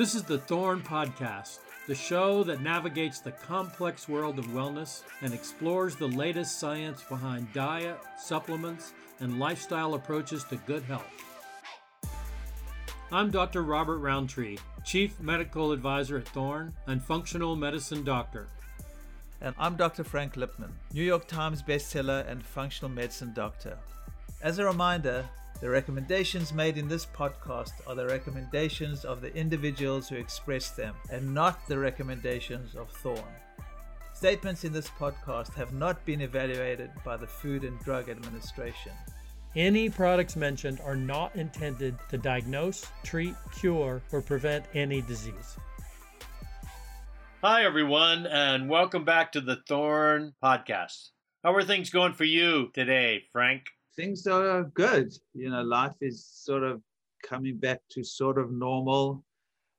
This is the Thorne Podcast, the show that navigates the complex world of wellness and explores the latest science behind diet, supplements, and lifestyle approaches to good health. I'm Dr. Robert Rountree, Chief Medical Advisor at Thorne and Functional Medicine Doctor. And I'm Dr. Frank Lipman, New York Times bestseller and functional medicine doctor. As a reminder, the recommendations made in this podcast are the recommendations of the individuals who express them and not the recommendations of Thorne. Statements in this podcast have not been evaluated by the Food and Drug Administration. Any products mentioned are not intended to diagnose, treat, cure, or prevent any disease. Hi, everyone, and welcome back to the Thorne Podcast. How are things going for you today, Frank? Things are good. You know, life is sort of coming back to sort of normal.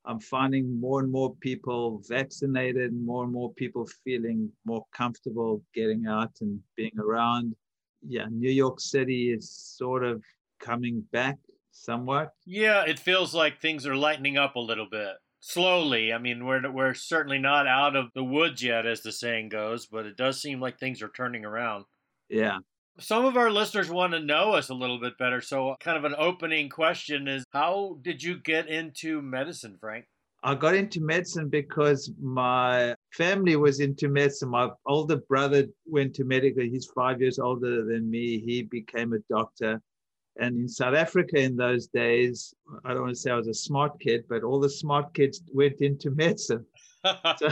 I'm finding more and more people vaccinated, more and more people feeling more comfortable getting out and being around. Yeah, New York City is sort of coming back somewhat. Yeah, it feels like things are lightening up a little bit. Slowly. I mean, we're we're certainly not out of the woods yet as the saying goes, but it does seem like things are turning around. Yeah. Some of our listeners want to know us a little bit better. So, uh, kind of an opening question is How did you get into medicine, Frank? I got into medicine because my family was into medicine. My older brother went to medical. He's five years older than me. He became a doctor. And in South Africa in those days, I don't want to say I was a smart kid, but all the smart kids went into medicine. so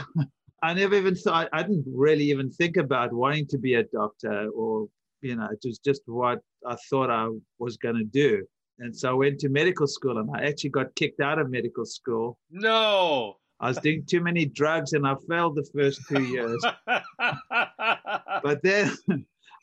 I never even thought, I didn't really even think about wanting to be a doctor or you know, it was just what I thought I was going to do. And so I went to medical school and I actually got kicked out of medical school. No. I was doing too many drugs and I failed the first two years. but then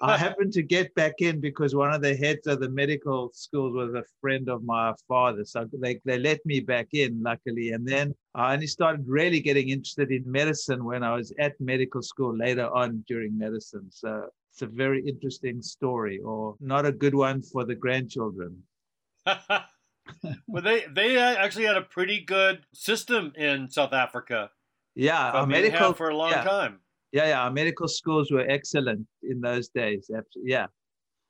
I happened to get back in because one of the heads of the medical schools was a friend of my father. So they, they let me back in, luckily. And then I only started really getting interested in medicine when I was at medical school later on during medicine. So it's a very interesting story, or not a good one for the grandchildren. well, they they uh, actually had a pretty good system in South Africa. Yeah, our medical for a long yeah. time. Yeah, yeah, our medical schools were excellent in those days. Yeah.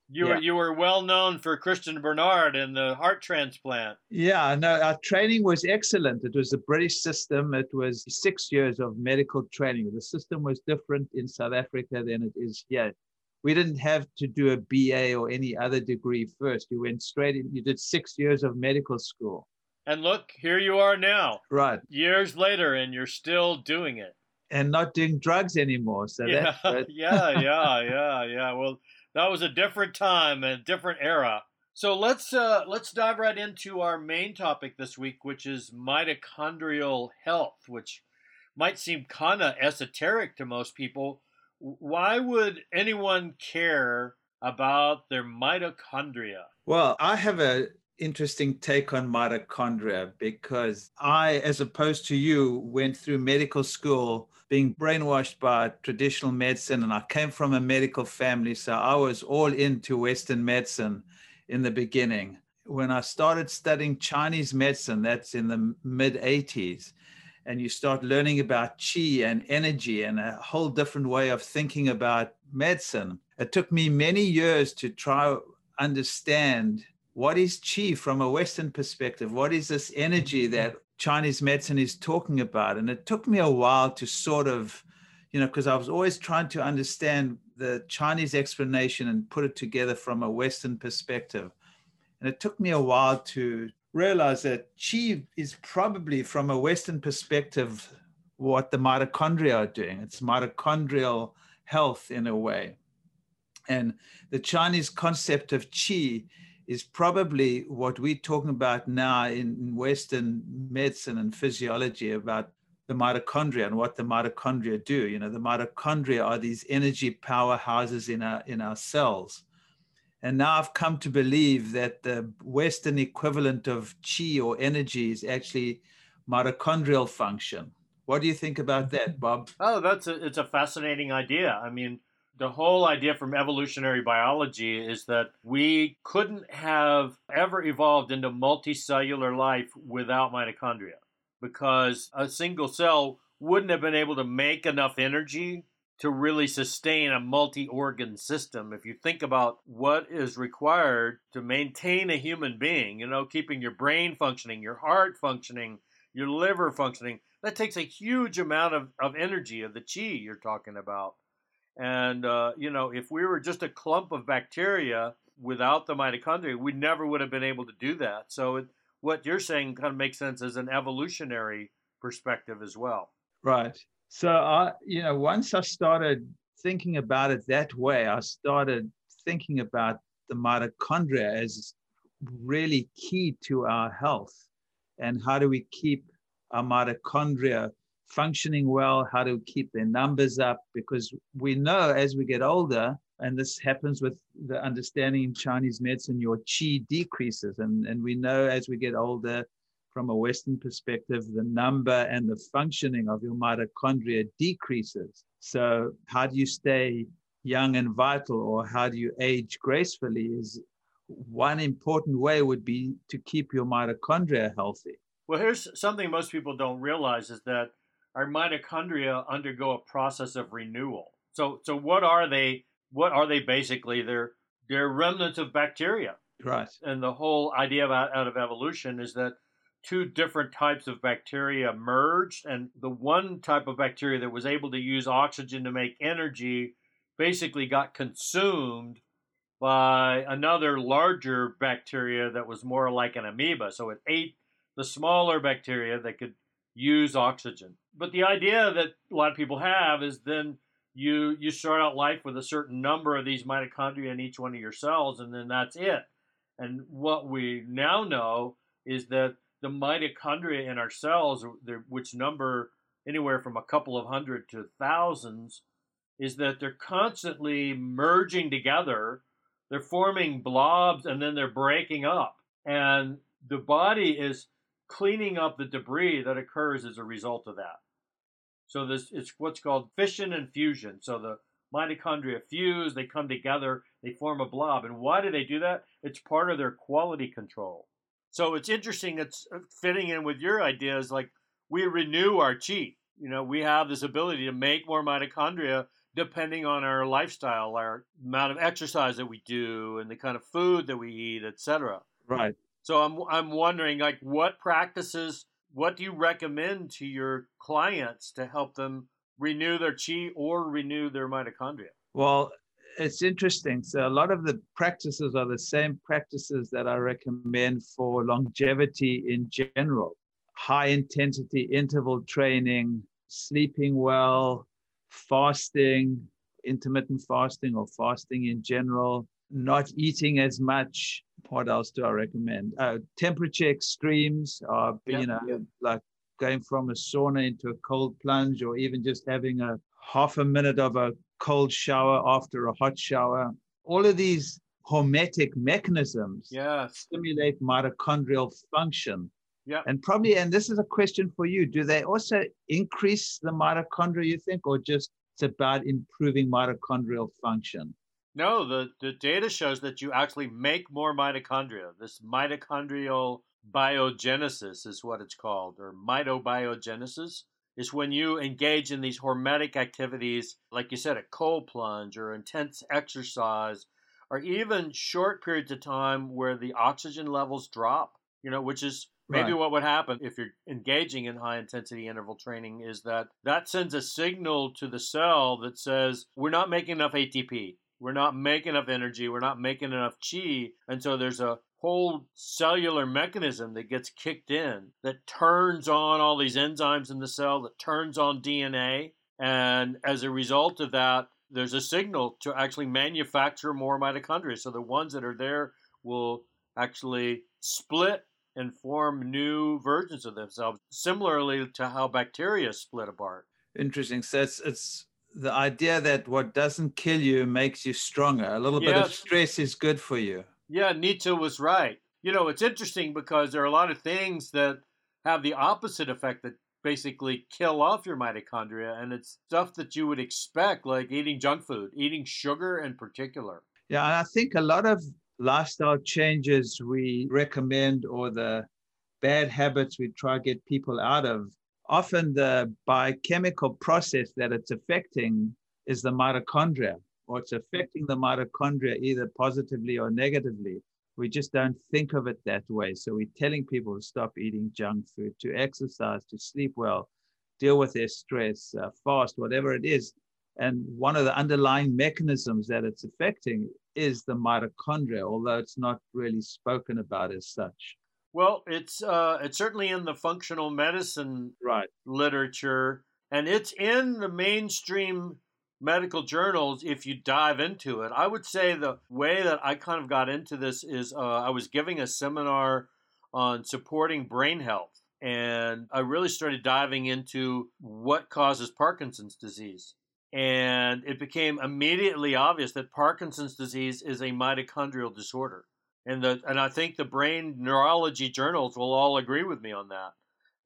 You yeah. were you were well known for Christiaan Barnard and the heart transplant. Yeah, no, our training was excellent. It was a British system. It was six years of medical training. The system was different in South Africa than it is here we didn't have to do a BA or any other degree first. You went straight in, you did six years of medical school. And look, here you are now. Right. Years later, and you're still doing it. And not doing drugs anymore. So yeah, that, yeah, yeah, yeah, yeah. Well, that was a different time and different era. So let's uh, let's dive right into our main topic this week, which is mitochondrial health, which might seem kind of esoteric to most people, why would anyone care about their mitochondria? Well, I have a interesting take on mitochondria because I, as opposed to you, went through medical school being brainwashed by traditional medicine, and I came from a medical family, so I was all into Western medicine in the beginning. When I started studying Chinese medicine, that's in the mid 80s, and you start learning about chi and energy and a whole different way of thinking about medicine. It took me many years to try understand what is chi from a Western perspective. What is this energy mm-hmm. that Chinese medicine is talking about? And it took me a while to sort of, you know, because I was always trying to understand the Chinese explanation and put it together from a Western perspective. And it took me a while to realize that chi is probably, from a Western perspective, what the mitochondria are doing. It's mitochondrial health in a way. And the Chinese concept of chi is probably what we're talking about now in Western medicine and physiology about the mitochondria and what the mitochondria do. You know, the mitochondria are these energy powerhouses in our in our cells. And now I've come to believe that the Western equivalent of chi or energy is actually mitochondrial function. What do you think about that, mm-hmm. Bob? Oh, that's a, it's a fascinating idea. I mean, the whole idea from evolutionary biology is that we couldn't have ever evolved into multicellular life without mitochondria. because a single cell wouldn't have been able to make enough energy to really sustain a multi organ system. If you think about what is required to maintain a human being, you know, keeping your brain functioning, your heart functioning, your liver functioning, that takes a huge amount of, of energy, of the chi you're talking about. And, uh, you know, if we were just a clump of bacteria without the mitochondria, we never would have been able to do that. So, it, what you're saying kind of makes sense as an evolutionary perspective as well. Right. So I, you know, once I started thinking about it that way, I started thinking about the mitochondria as really key to our health. And how do we keep our mitochondria functioning well? How to keep their numbers up? Because we know as we get older and this happens with the understanding in chinese medicine your qi decreases. And, and we know as we get older from a Western perspective, the number and the functioning of your mitochondria decreases. So, how do you stay young and vital, or how do you age gracefully? Is one important way would be to keep your mitochondria healthy. Well, here's something most people don't realize is that our mitochondria undergo a process of renewal. So, so what are they? What are they basically? They're they're remnants of bacteria. Right. And the whole idea about out of evolution is that two different types of bacteria merged, and the one type of bacteria that was able to use oxygen to make energy basically got consumed by another larger bacteria that was more like an amoeba. So it ate the smaller bacteria that could use oxygen. But the idea that a lot of people have is then you you start out life with a certain number of these mitochondria in each one of your cells, and then that's it. And what we now know is that the mitochondria in our cells, which number anywhere from a couple of hundred to thousands, is that they're constantly merging together. They're forming blobs and then they're breaking up. And the body is cleaning up the debris that occurs as a result of that. So this it's what's called fission and fusion. So the mitochondria fuse, they come together, they form a blob. And why do they do that? It's part of their quality control. So it's interesting. It's uh, fitting in with your ideas. Like we renew our chi. You know, we have this ability to make more mitochondria depending on our lifestyle, our amount of exercise that we do, and the kind of food that we eat, etc. Right. So I'm I'm wondering, like, what practices, what do you recommend to your clients to help them renew their chi or renew their mitochondria? Well, it's interesting. So a lot of the practices are the same practices that I recommend for longevity in general. High intensity interval training, sleeping well, fasting, intermittent fasting or fasting in general, not eating as much. What else do I recommend? Uh, temperature extremes are, yep, you know, yep. like going from a sauna into a cold plunge or even just having a half a minute of a cold shower after a hot shower. All of these hormetic mechanisms yes. stimulate mitochondrial function. Yeah. And probably, and this is a question for you, do they also increase the mitochondria, you think, or just it's about improving mitochondrial function? No, the, the data shows that you actually make more mitochondria. This mitochondrial biogenesis is what it's called, or mitobiogenesis is when you engage in these hormetic activities, like you said, a cold plunge or intense exercise, or even short periods of time where the oxygen levels drop, you know, which is maybe right. what would happen if you're engaging in high intensity interval training is that that sends a signal to the cell that says, we're not making enough ATP. We're not making enough energy. We're not making enough chi. And so there's a whole cellular mechanism that gets kicked in that turns on all these enzymes in the cell, that turns on DNA. And as a result of that, there's a signal to actually manufacture more mitochondria. So the ones that are there will actually split and form new versions of themselves, similarly to how bacteria split apart. Interesting. So it's, it's the idea that what doesn't kill you makes you stronger. A little yes. bit of stress is good for you. Yeah, Nietzsche was right. You know, it's interesting because there are a lot of things that have the opposite effect that basically kill off your mitochondria, and it's stuff that you would expect, like eating junk food, eating sugar in particular. Yeah, and I think a lot of lifestyle changes we recommend or the bad habits we try to get people out of, often the biochemical process that it's affecting is the mitochondria, or it's affecting the mitochondria either positively or negatively. We just don't think of it that way. So we're telling people to stop eating junk food, to exercise, to sleep well, deal with their stress, uh, fast, whatever it is. And one of the underlying mechanisms that it's affecting is the mitochondria, although it's not really spoken about as such. Well, it's uh, it's certainly in the functional medicine right. literature, and it's in the mainstream medical journals if you dive into it. I would say the way that I kind of got into this is uh, I was giving a seminar on supporting brain health, and I really started diving into what causes Parkinson's disease. And it became immediately obvious that Parkinson's disease is a mitochondrial disorder and the and I think the brain neurology journals will all agree with me on that.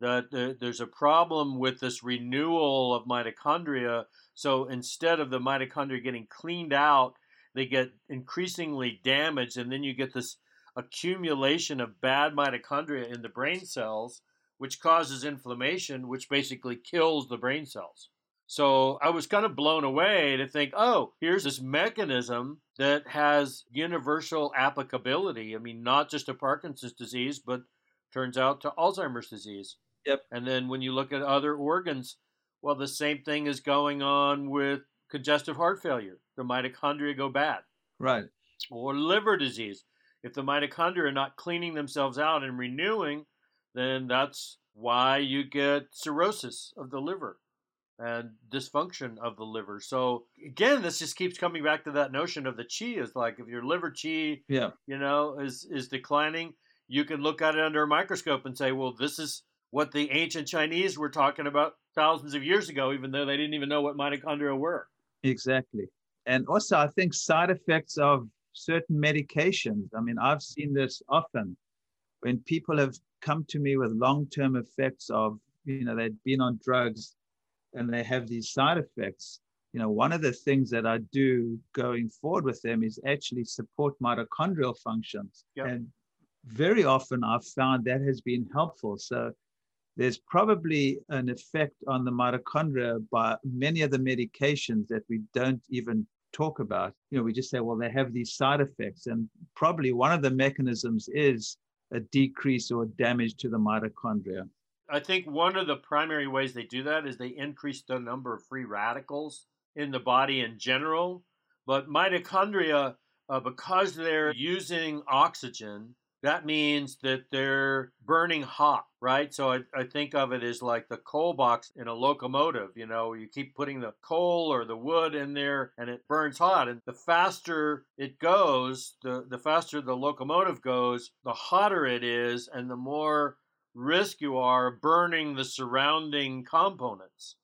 That the, there's a problem with this renewal of mitochondria. So instead of the mitochondria getting cleaned out, they get increasingly damaged, and then you get this accumulation of bad mitochondria in the brain cells, which causes inflammation, which basically kills the brain cells. So I was kind of blown away to think, oh, here's this mechanism that has universal applicability. I mean, not just to Parkinson's disease, but turns out to Alzheimer's disease. Yep. And then when you look at other organs, well, the same thing is going on with congestive heart failure. The mitochondria go bad. Right. Or liver disease. If the mitochondria are not cleaning themselves out and renewing, then that's why you get cirrhosis of the liver and dysfunction of the liver. So again, this just keeps coming back to that notion of the chi is like if your liver chi, yeah, you know, is is declining, you can look at it under a microscope and say, well, this is what the ancient Chinese were talking about thousands of years ago, even though they didn't even know what mitochondria were. Exactly. And also, I think side effects of certain medications. I mean, I've seen this often when people have come to me with long term effects of, you know, they'd been on drugs and they have these side effects, you know, one of the things that I do going forward with them is actually support mitochondrial functions. Yep. And very often I've found that has been helpful. So there's probably an effect on the mitochondria by many of the medications that we don't even talk about. You know, we just say, well, they have these side effects. And probably one of the mechanisms is a decrease or damage to the mitochondria. I think one of the primary ways they do that is they increase the number of free radicals in the body in general. But mitochondria, uh, because they're using oxygen, that means that they're burning hot, right? So I, I, think of it as like the coal box in a locomotive, you know, you keep putting the coal or the wood in there and it burns hot. And the faster it goes, the, the faster the locomotive goes, the hotter it is and the more risk you are burning the surrounding components.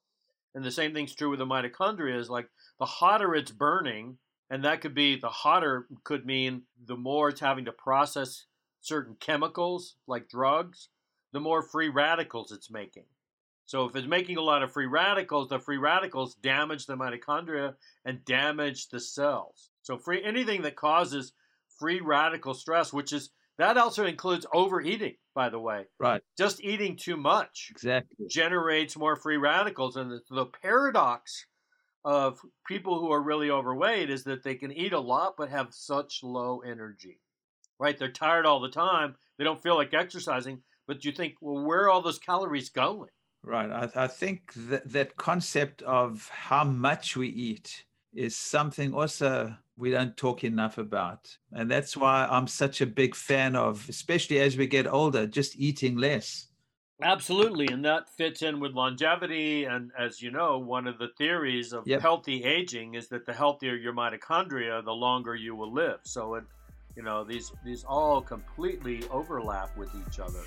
And the same thing's true with the mitochondria is like the hotter it's burning, and that could be the hotter could mean the more it's having to process certain chemicals like drugs, the more free radicals it's making. So if it's making a lot of free radicals, the free radicals damage the mitochondria and damage the cells. So free anything that causes free radical stress, which is that also includes overeating, by the way. Right. Just eating too much exactly generates more free radicals. And the, the paradox of people who are really overweight is that they can eat a lot but have such low energy. Right? They're tired all the time. They don't feel like exercising. But you think, well, where are all those calories going? Right. I, I think that that concept of how much we eat is something also we don't talk enough about. And that's why I'm such a big fan of, especially as we get older, just eating less. Absolutely. And that fits in with longevity. And as you know, one of the theories of yep. healthy aging is that the healthier your mitochondria, the longer you will live. So it, you know, these these all completely overlap with each other.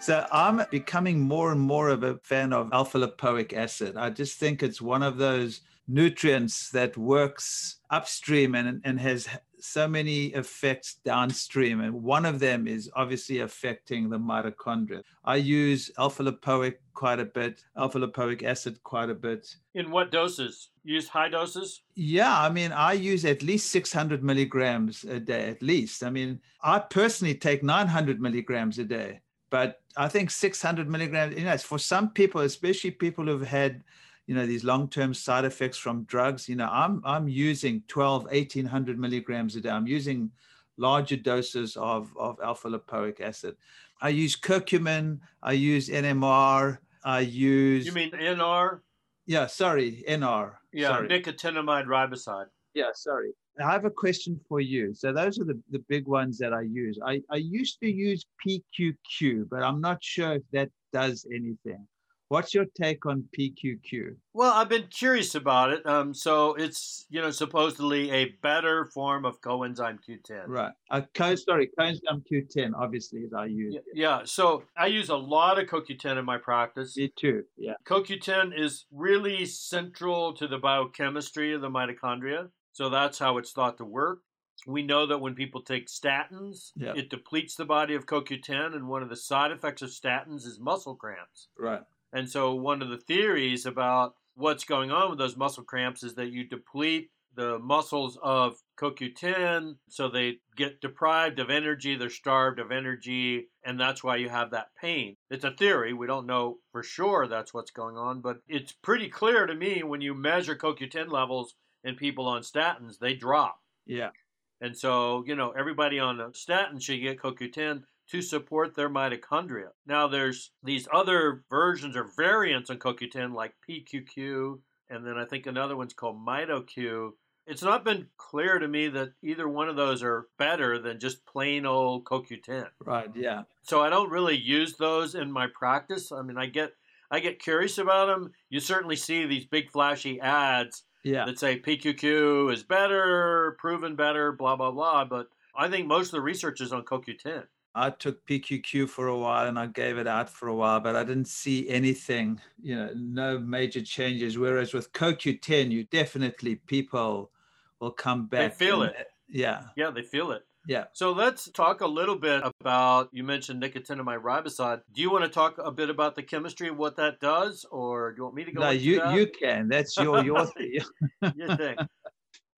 So I'm becoming more and more of a fan of alpha lipoic acid. I just think it's one of those nutrients that works upstream and, and has so many effects downstream, and one of them is obviously affecting the mitochondria. I use alpha lipoic quite a bit, alpha lipoic acid quite a bit. In what doses? Use high doses? Yeah, I mean, I use at least 600 milligrams a day, at least. I mean, I personally take 900 milligrams a day, but I think 600 milligrams, you know, for some people, especially people who've had you know these long-term side effects from drugs. You know i'm i'm using 12 1800 milligrams a day. I'm using larger doses of of alpha lipoic acid. I use curcumin. I use nmr i use you mean nr yeah sorry nr yeah sorry. nicotinamide riboside. Yeah sorry. I have a question for you. So those are the, the big ones that I use. I, I used to use PQQ, but I'm not sure if that does anything. What's your take on PQQ? Well, I've been curious about it. Um, so it's you know supposedly a better form of coenzyme Q10. Right. Uh, co- sorry, coenzyme Q10 obviously is I use. Yeah, yeah. So I use a lot of CoQ10 in my practice. Me too. Yeah. CoQ10 is really central to the biochemistry of the mitochondria. So that's how it's thought to work. We know that when people take statins, Yeah. it depletes the body of CoQ10, and one of the side effects of statins is muscle cramps. Right. And so, one of the theories about what's going on with those muscle cramps is that you deplete the muscles of CoQ10, so they get deprived of energy, they're starved of energy, and that's why you have that pain. It's a theory. We don't know for sure that's what's going on, but it's pretty clear to me when you measure CoQ10 levels in people on statins, they drop. Yeah. And so, you know, everybody on a statin should get CoQ10 to support their mitochondria. Now, there's these other versions or variants on CoQ10 like PQQ, and then I think another one's called MitoQ. It's not been clear to me that either one of those are better than just plain old CoQ10. Right. Yeah. So I don't really use those in my practice. I mean, I get I get curious about them. You certainly see these big flashy ads Yeah. that say PQQ is better, proven better, blah blah blah. But I think most of the research is on CoQ10. I took PQQ for a while and I gave it out for a while, but I didn't see anything, you know, no major changes. Whereas with CoQ10, you definitely people will come back. They feel and- it. Eh, yeah. Yeah, they feel it. Yeah. So let's talk a little bit about you mentioned nicotinamide riboside. Do you want to talk a bit about the chemistry of what that does, or do you want me to go? No, you that? you can. That's your your thing. you think?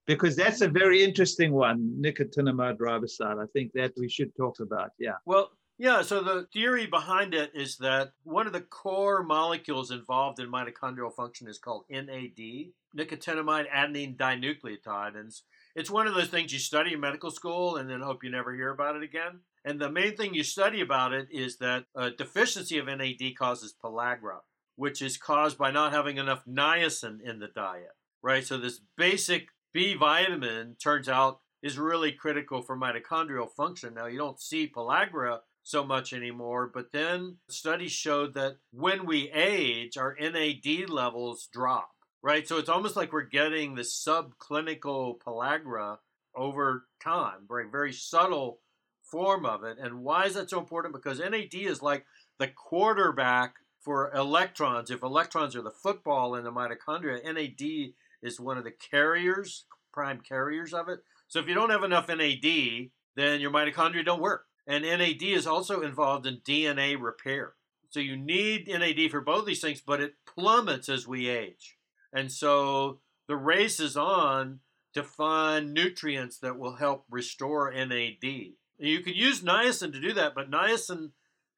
Because that's a very interesting one, nicotinamide riboside. I think that we should talk about. Yeah. Well, yeah, so the theory behind it is that one of the core molecules involved in mitochondrial function is called NAD, nicotinamide adenine dinucleotide. And it's- one of those things you study in medical school and then hope you never hear about it again. And the main thing you study about it is that a deficiency of NAD causes pellagra, which is caused by not having enough niacin in the diet, right? So this basic B vitamin turns out is really critical for mitochondrial function. Now, you don't see pellagra so much anymore, but then studies showed that when we age, our NAD levels drop, right? So it's almost like we're getting the subclinical pellagra over time, very, very subtle form of it. And why is that so important? Because NAD is like the quarterback for electrons. If electrons are the football in the mitochondria, NAD is one of the carriers, prime carriers of it. So if you don't have enough NAD, then your mitochondria don't work. And NAD is also involved in DNA repair. So you need NAD for both these things, but it plummets as we age. And so the race is on to find nutrients that will help restore NAD. You could use niacin to do that, but niacin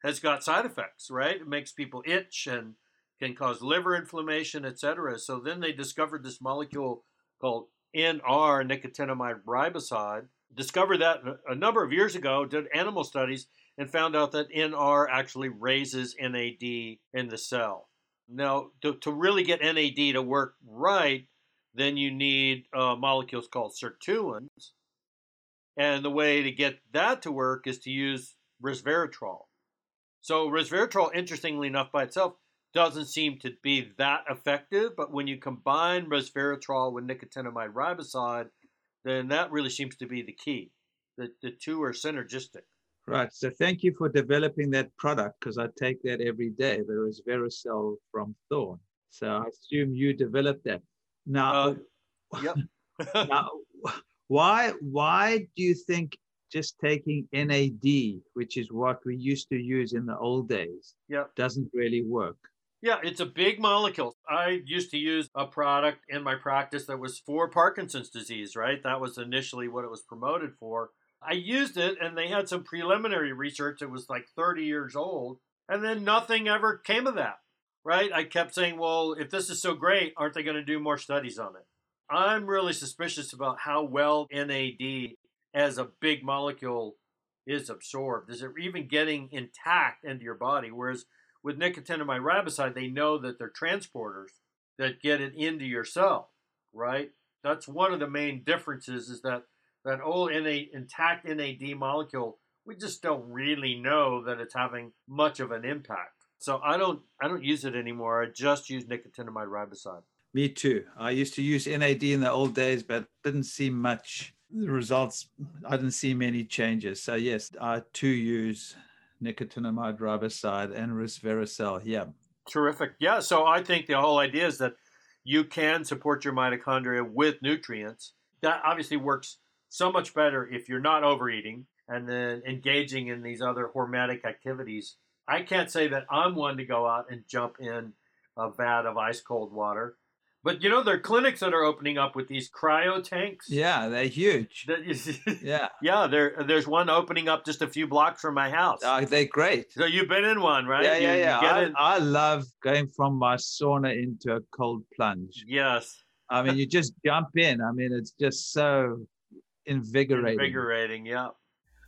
has got side effects, right? It makes people itch and can cause liver inflammation, etc. So then they discovered this molecule called NR, nicotinamide riboside. Discovered that a number of years ago, did animal studies, and found out that NR actually raises NAD in the cell. Now, to, to really get NAD to work right, then you need uh, molecules called sirtuins. And the way to get that to work is to use resveratrol. So, resveratrol, interestingly enough, by itself, doesn't seem to be that effective. But when you combine resveratrol with nicotinamide riboside, then that really seems to be the key. The, the two are synergistic. Right. So thank you for developing that product because I take that every day. There is Vericel from Thorne. So I assume you developed that. Now, Uh, yep. now Why why do you think just taking NAD, which is what we used to use in the old days, Yep. doesn't really work? Yeah, it's a big molecule. I used to use a product in my practice that was for Parkinson's disease, right? That was initially what it was promoted for. I used it and they had some preliminary research It was like 30 years old, and then nothing ever came of that, right? I kept saying, well, if this is so great, aren't they going to do more studies on it? I'm really suspicious about how well NAD as a big molecule is absorbed. Is it even getting intact into your body? Whereas with nicotinamide riboside, they know that they're transporters that get it into your cell, right? That's one of the main differences is that that old NA, intact NAD molecule, we just don't really know that it's having much of an impact. So I don't I don't use it anymore. I just use nicotinamide riboside. Me too. I used to use NAD in the old days, but didn't see much the results. I didn't see many changes. So yes, I too use nicotinamide riboside and resveratrol. Yeah. Terrific. Yeah. So I think the whole idea is that you can support your mitochondria with nutrients. That obviously works so much better if you're not overeating and then engaging in these other hormetic activities. I can't say that I'm one to go out and jump in a vat of ice cold water. But you know, there are clinics that are opening up with these cryo tanks. Yeah, they're huge. Yeah. yeah, there, there's one opening up just a few blocks from my house. Uh, they're great. so you've been in one, right? Yeah, You- yeah, yeah. get I, in- I love going from my sauna into a cold plunge. yes. I mean, you just jump in. I mean, it's just so invigorating. Invigorating, yeah.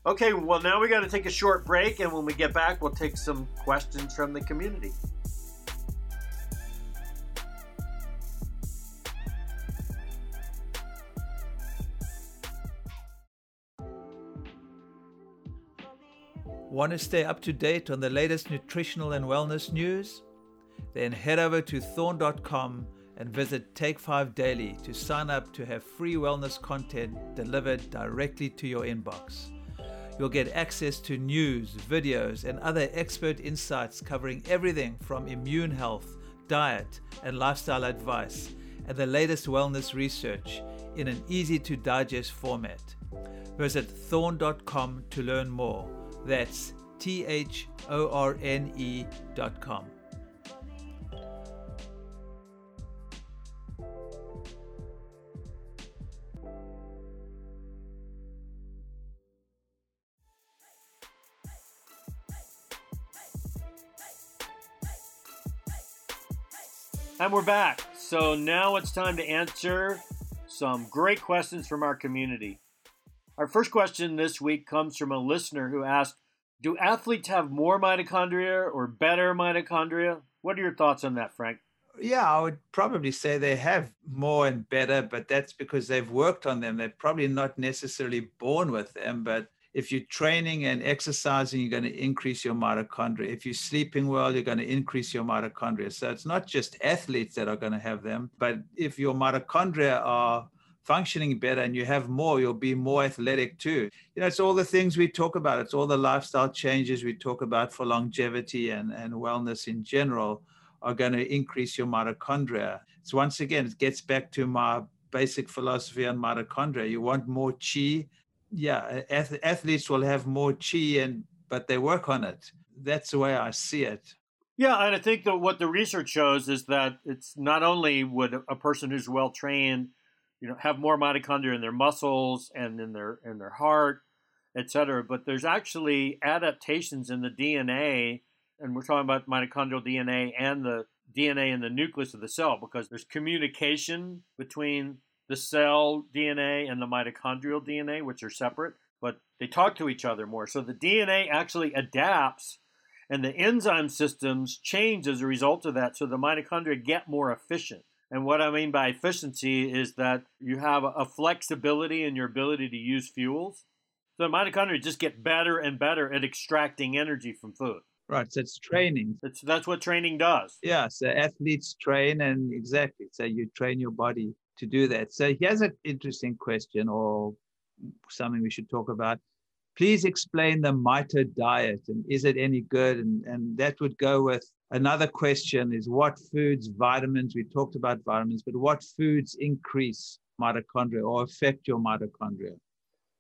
Okay, well, now we got to take a short break, and when we get back, we'll take some questions from the community. Want to stay up to date on the latest nutritional and wellness news? Then head over to thorne.com and visit Take 5 Daily to sign up to have free wellness content delivered directly to your inbox. You'll get access to news, videos, and other expert insights covering everything from immune health, diet, and lifestyle advice, and the latest wellness research in an easy to digest format. Visit thorne.com to learn more. That's T H O R N E dot com. And we're back. So now it's time to answer some great questions from our community. Our first question this week comes from a listener who asked Do athletes have more mitochondria or better mitochondria? What are your thoughts on that, Frank? Yeah, I would probably say they have more and better, but that's because they've worked on them. They're probably not necessarily born with them, but if you're training and exercising, you're going to increase your mitochondria. If you're sleeping well, you're going to increase your mitochondria. So it's not just athletes that are going to have them, but if your mitochondria are functioning better and you have more, you'll be more athletic too. You know, it's all the things we talk about. It's all the lifestyle changes we talk about for longevity and, and wellness in general are going to increase your mitochondria. So once again, it gets back to my basic philosophy on mitochondria. You want more chi. Yeah, ath- athletes will have more chi, and but they work on it. That's the way I see it. Yeah, and I think that what the research shows is that it's not only would a person who's well trained, you know, have more mitochondria in their muscles and in their in their heart, et cetera, but there's actually adaptations in the DNA, and we're talking about mitochondrial DNA and the DNA in the nucleus of the cell because there's communication between the cell DNA and the mitochondrial DNA, which are separate, but they talk to each other more. So the DNA actually adapts and the enzyme systems change as a result of that so the mitochondria get more efficient and what i mean by efficiency is that you have a flexibility in your ability to use fuels so the mitochondria just get better and better at extracting energy from food Right. So it's training. that's, that's what training does Yeah. So athletes train, and exactly. So you train your body to do that. So here's an interesting question, or something we should talk about. Please explain the mito diet and is it any good? And, and that would go with another question is what foods, vitamins, we talked about vitamins, but what foods increase mitochondria or affect your mitochondria.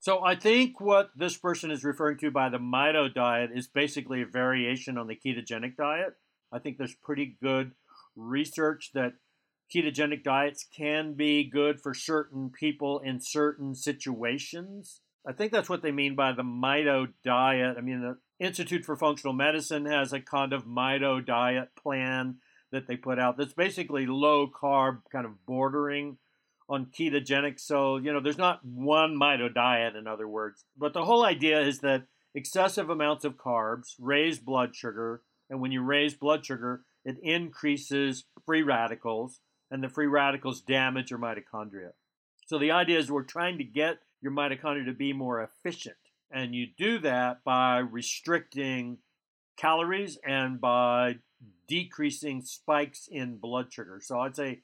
So I think what this person is referring to by the mito diet is basically a variation on the ketogenic diet. I think there's pretty good research that ketogenic diets can be good for certain people in certain situations. I think that's what they mean by the mito diet. I mean, the Institute for Functional Medicine has a kind of mito diet plan that they put out that's basically low carb, kind of bordering on ketogenic. So, you know, there's not one mito diet, in other words. But the whole idea is that excessive amounts of carbs raise blood sugar. And when you raise blood sugar, it increases free radicals, and the free radicals damage your mitochondria. So the idea is we're trying to get your mitochondria to be more efficient. And you do that by restricting calories and by decreasing spikes in blood sugar. So I'd say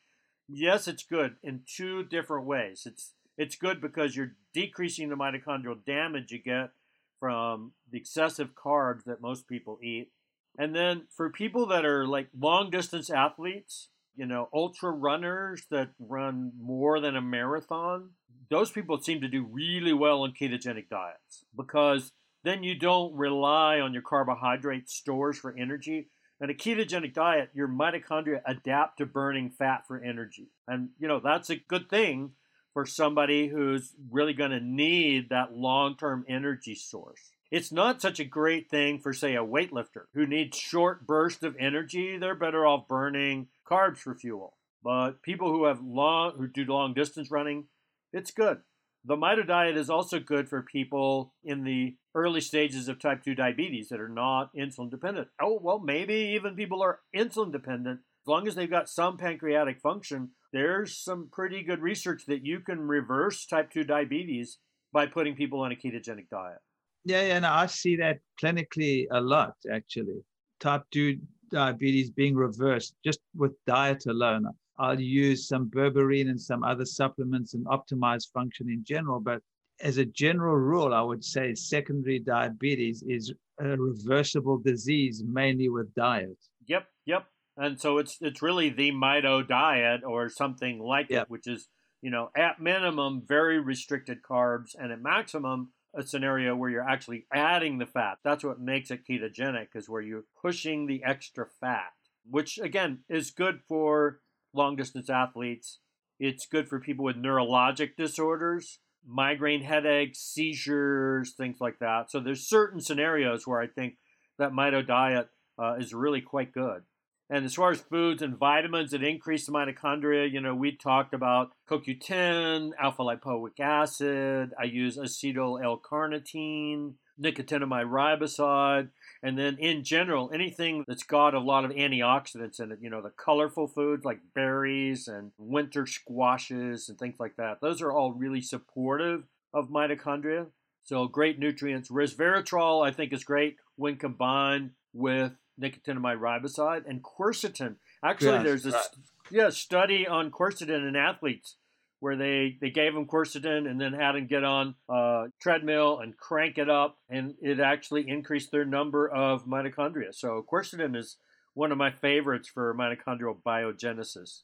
yes, it's good in two different ways. It's it's good because you're decreasing the mitochondrial damage you get from the excessive carbs that most people eat. And then for people that are like long distance athletes, you know, ultra runners that run more than a marathon, those people seem to do really well on ketogenic diets because then you don't rely on your carbohydrate stores for energy. And a ketogenic diet, your mitochondria adapt to burning fat for energy. And, you know, that's a good thing for somebody who's really going to need that long term energy source. It's not such a great thing for, say, a weightlifter who needs short bursts of energy. They're better off burning carbs for fuel. But people who have long, who do long distance running, it's good. The mito diet is also good for people in the early stages of type 2 diabetes that are not insulin dependent. Oh, well, maybe even people are insulin dependent. As long as they've got some pancreatic function, there's some pretty good research that you can reverse type 2 diabetes by putting people on a ketogenic diet. Yeah, yeah, and I see that clinically a lot actually. Type 2 diabetes being reversed just with diet alone. I'll use some berberine and some other supplements and optimize function in general. But as a general rule, I would say secondary diabetes is a reversible disease mainly with diet. Yep, yep. And so it's it's really the mito diet or something like yep. it, which is, you know, at minimum very restricted carbs and at maximum a scenario where you're actually adding the fat. That's what makes it ketogenic is where you're pushing the extra fat, which again is good for long distance athletes. It's good for people with neurologic disorders, migraine headaches, seizures, things like that. So there's certain scenarios where I think that mito diet uh, is really quite good. And as far as foods and vitamins that increase the mitochondria, you know, we talked about CoQ10, alpha lipoic acid. I use acetyl L-carnitine, nicotinamide riboside, and then in general, anything that's got a lot of antioxidants in it, you know, the colorful foods like berries and winter squashes and things like that. Those are all really supportive of mitochondria. So great nutrients. Resveratrol, I think, is great when combined with nicotinamide riboside and quercetin. Actually, yes, there's a right. yeah study on quercetin in athletes where they, they gave them quercetin and then had them get on a treadmill and crank it up, and it actually increased their number of mitochondria. So quercetin is one of my favorites for mitochondrial biogenesis.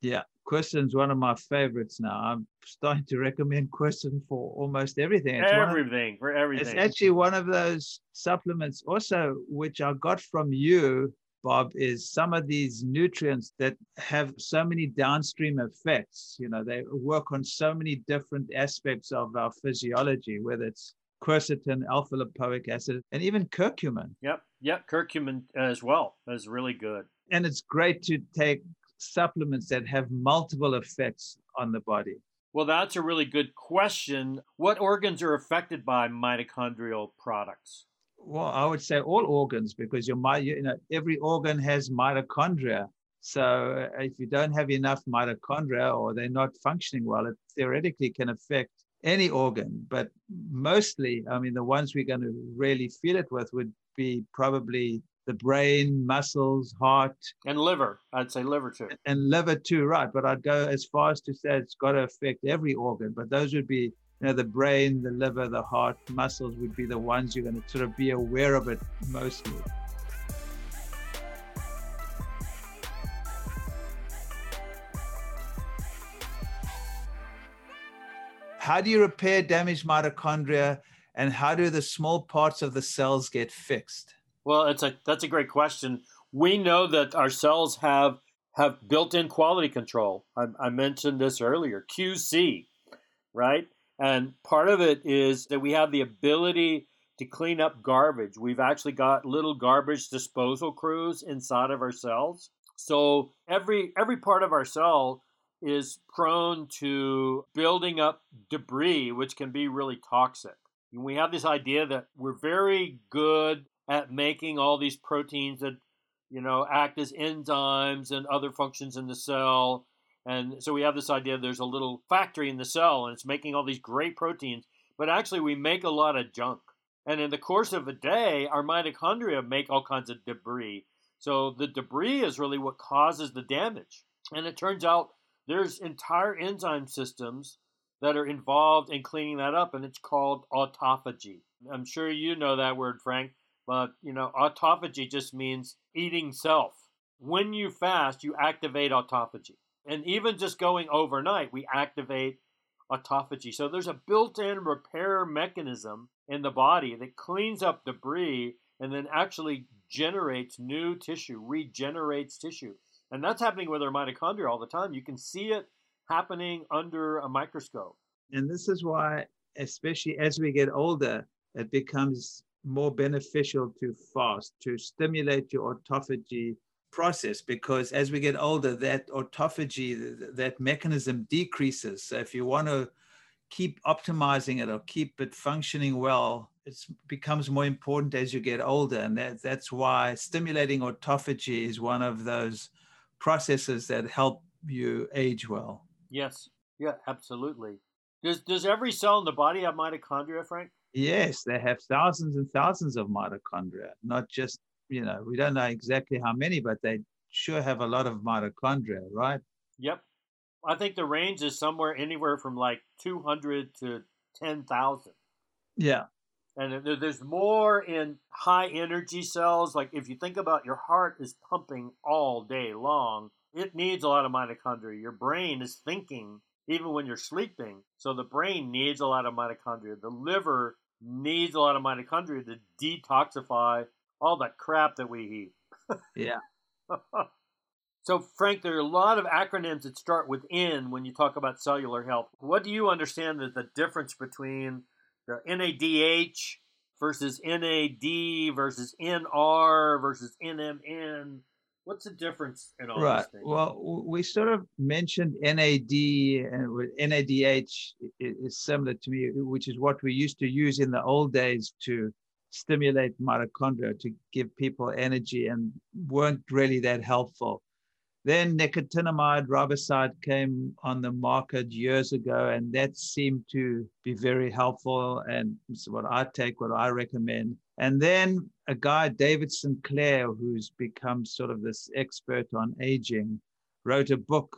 Yeah, quercetin is one of my favorites now. I'm starting to recommend quercetin for almost everything. It's everything, of, for everything. It's actually one of those supplements also, which I got from you Bob, is some of these nutrients that have so many downstream effects. You know, they work on so many different aspects of our physiology, whether it's quercetin, alpha lipoic acid, and even curcumin. Yep, yep, curcumin as well is really good. And it's great to take supplements that have multiple effects on the body. Well, that's a really good question. What organs are affected by mitochondrial products? Well, I would say all organs because your you know every organ has mitochondria. So uh, if you don't have enough mitochondria or they're not functioning well, it theoretically can affect any organ. But mostly, I mean, the ones we're going to really feel it with would be probably the brain, muscles, heart, and liver. I'd say liver too. And liver too, right? But I'd go as far as to say it's got to affect every organ. But those would be you know, the brain, the liver, the heart, muscles would be the ones you're going to sort of be aware of it mostly. how do you repair damaged mitochondria and how do the small parts of the cells get fixed? Well, it's a that's a great question. We know that our cells have have built-in quality control. I, I mentioned this earlier, QC, right? And part of it is that we have the ability to clean up garbage. We've actually got little garbage disposal crews inside of our cells. So every every part of our cell is prone to building up debris, which can be really toxic. And we have this idea that we're very good at making all these proteins that, you know, act as enzymes and other functions in the cell. And so we have this idea there's a little factory in the cell and it's making all these great proteins, but actually we make a lot of junk. And in the course of a day, our mitochondria make all kinds of debris. So the debris is really what causes the damage. And it turns out there's entire enzyme systems that are involved in cleaning that up, and it's called autophagy. I'm sure you know that word, Frank, but you know, autophagy just means eating self. When you fast, you activate autophagy. And even just going overnight, we activate autophagy. So there's a built in repair mechanism in the body that cleans up debris and then actually generates new tissue, regenerates tissue. And that's happening with our mitochondria all the time. You can see it happening under a microscope. And this is why, especially as we get older, it becomes more beneficial to fast, to stimulate your autophagy process, because as we get older, that autophagy, that mechanism decreases. So if you want to keep optimizing it or keep it functioning well, it becomes more important as you get older. And that, that's why stimulating autophagy is one of those processes that help you age well. Yes. Yeah, absolutely. Does does every cell in the body have mitochondria, Frank? Yes, they have thousands and thousands of mitochondria. Not just, you know, we don't know exactly how many, but they sure have a lot of mitochondria, right? Yep. I think the range is somewhere anywhere from like 200 to 10,000. Yeah. And there's more in high energy cells. Like if you think about your heart is pumping all day long, it needs a lot of mitochondria. Your brain is thinking even when you're sleeping. So the brain needs a lot of mitochondria. The liver needs a lot of mitochondria to detoxify all the crap that we eat. yeah. so, Frank, there are a lot of acronyms that start with N when you talk about cellular health. What do you understand that the difference between the NADH versus NAD versus NR versus NMN? What's the difference in all right. these things? Well, we sort of mentioned NAD and NADH is similar to me, which is what we used to use in the old days to stimulate mitochondria to give people energy and weren't really that helpful. Then nicotinamide riboside came on the market years ago, and that seemed to be very helpful. And it's what I take, what I recommend. And then a guy, David Sinclair, who's become sort of this expert on aging, wrote a book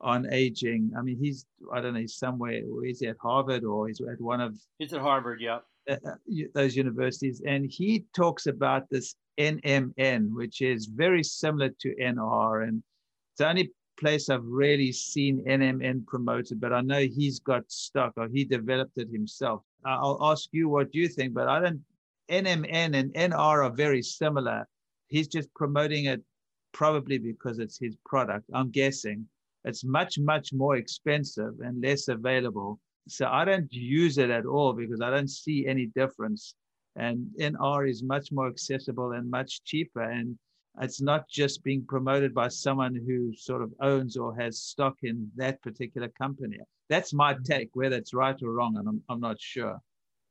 on aging. I mean, he's, I don't know, he's somewhere, he's at Harvard or he's at one of. He's at Harvard, yeah. Uh, uh those universities. And he talks about this NMN, which is very similar to NR. And it's the only place I've really seen NMN promoted, but I know he's got stuck, or he developed it himself. I'll ask you what you think, but I don't NMN and NR are very similar. He's just promoting it probably because it's his product. I'm guessing it's much, much more expensive and less available. So I don't use it at all because I don't see any difference. And NR is much more accessible and much cheaper. And it's not just being promoted by someone who sort of owns or has stock in that particular company. That's my mm-hmm. take. Whether it's right or wrong, and I'm, I'm not sure.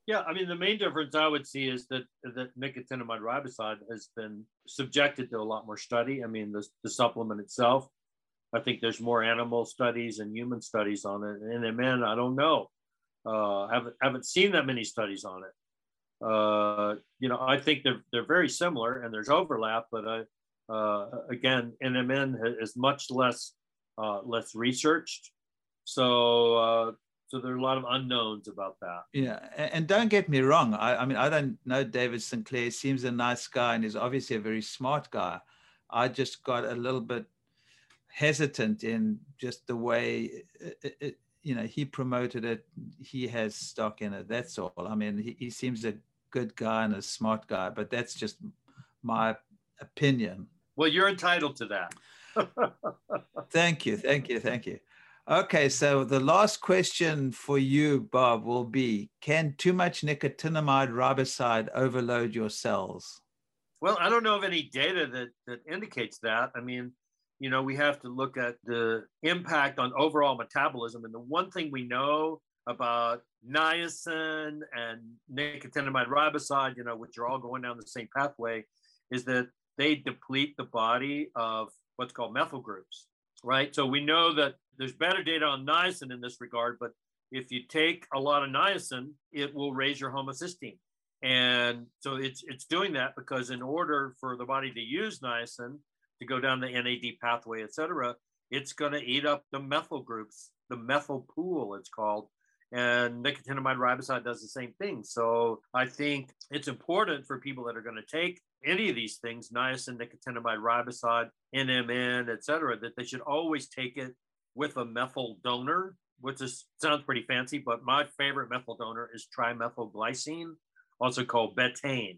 Yeah, I mean the main difference I would see is that that nicotinamide riboside has been subjected to a lot more study. I mean the the supplement itself, I think there's more animal studies and human studies on it. NMN, I don't know, uh, haven't haven't seen that many studies on it. Uh, you know, I think they're they're very similar and there's overlap, but I, uh, again, NMN is much less uh, less researched. So uh, so there are a lot of unknowns about that. Yeah, and don't get me wrong. I, I mean, I don't know David Sinclair. Seems a nice guy and he's obviously a very smart guy. I just got a little bit hesitant in just the way, it, it, you know, he promoted it. He has stock in it. That's all. I mean, he, he seems a good guy and a smart guy, but that's just my opinion. Well, you're entitled to that. thank you. Thank you. Thank you. Okay, so the last question for you, Bob, will be Can too much nicotinamide riboside overload your cells? Well, I don't know of any data that, that indicates that. I mean, you know, we have to look at the impact on overall metabolism. And the one thing we know about niacin and nicotinamide riboside, you know, which are all going down the same pathway, is that they deplete the body of what's called methyl groups, right? So we know that there's better data on niacin in this regard, but if you take a lot of niacin, it will raise your homocysteine. And so it's it's doing that because in order for the body to use niacin to go down the NAD pathway, et cetera, it's going to eat up the methyl groups, the methyl pool, it's called. And nicotinamide riboside does the same thing. So I think it's important for people that are going to take any of these things, niacin, nicotinamide riboside, NMN, et cetera, that they should always take it with a methyl donor, which is, sounds pretty fancy, but my favorite methyl donor is trimethylglycine, also called betaine.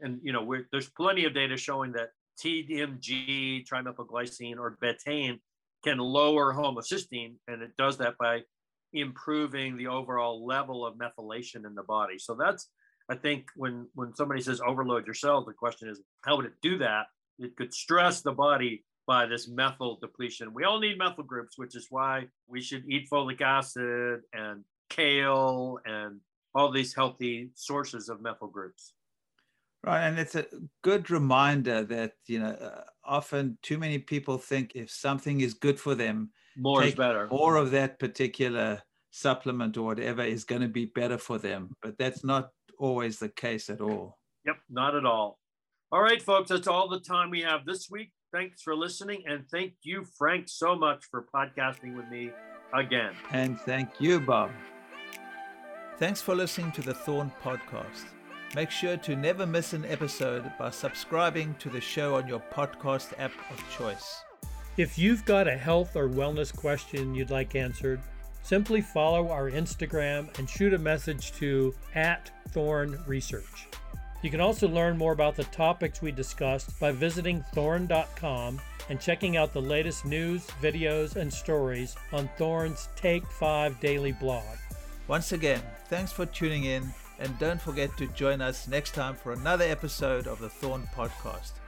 And you know, there's plenty of data showing that TMG, trimethylglycine, or betaine can lower homocysteine, and it does that by improving the overall level of methylation in the body. So that's, I think, when when somebody says overload your cells, the question is, how would it do that? It could stress the body by this methyl depletion. We all need methyl groups, which is why we should eat folic acid and kale and all these healthy sources of methyl groups. Right, and it's a good reminder that you know uh, often too many people think if something is good for them, more is better. More of that particular supplement or whatever is going to be better for them, but that's not always the case at all. Yep, not at all. All right, folks, that's all the time we have this week. Thanks for listening. And thank you, Frank, so much for podcasting with me again. And thank you, Bob. Thanks for listening to the Thorne Podcast. Make sure to never miss an episode by subscribing to the show on your podcast app of choice. If you've got a health or wellness question you'd like answered, simply follow our Instagram and shoot a message to at Thorne Research. You can also learn more about the topics we discussed by visiting thorne.com and checking out the latest news, videos, and stories on Thorne's Take 5 daily blog. Once again, thanks for tuning in, and don't forget to join us next time for another episode of the Thorne Podcast.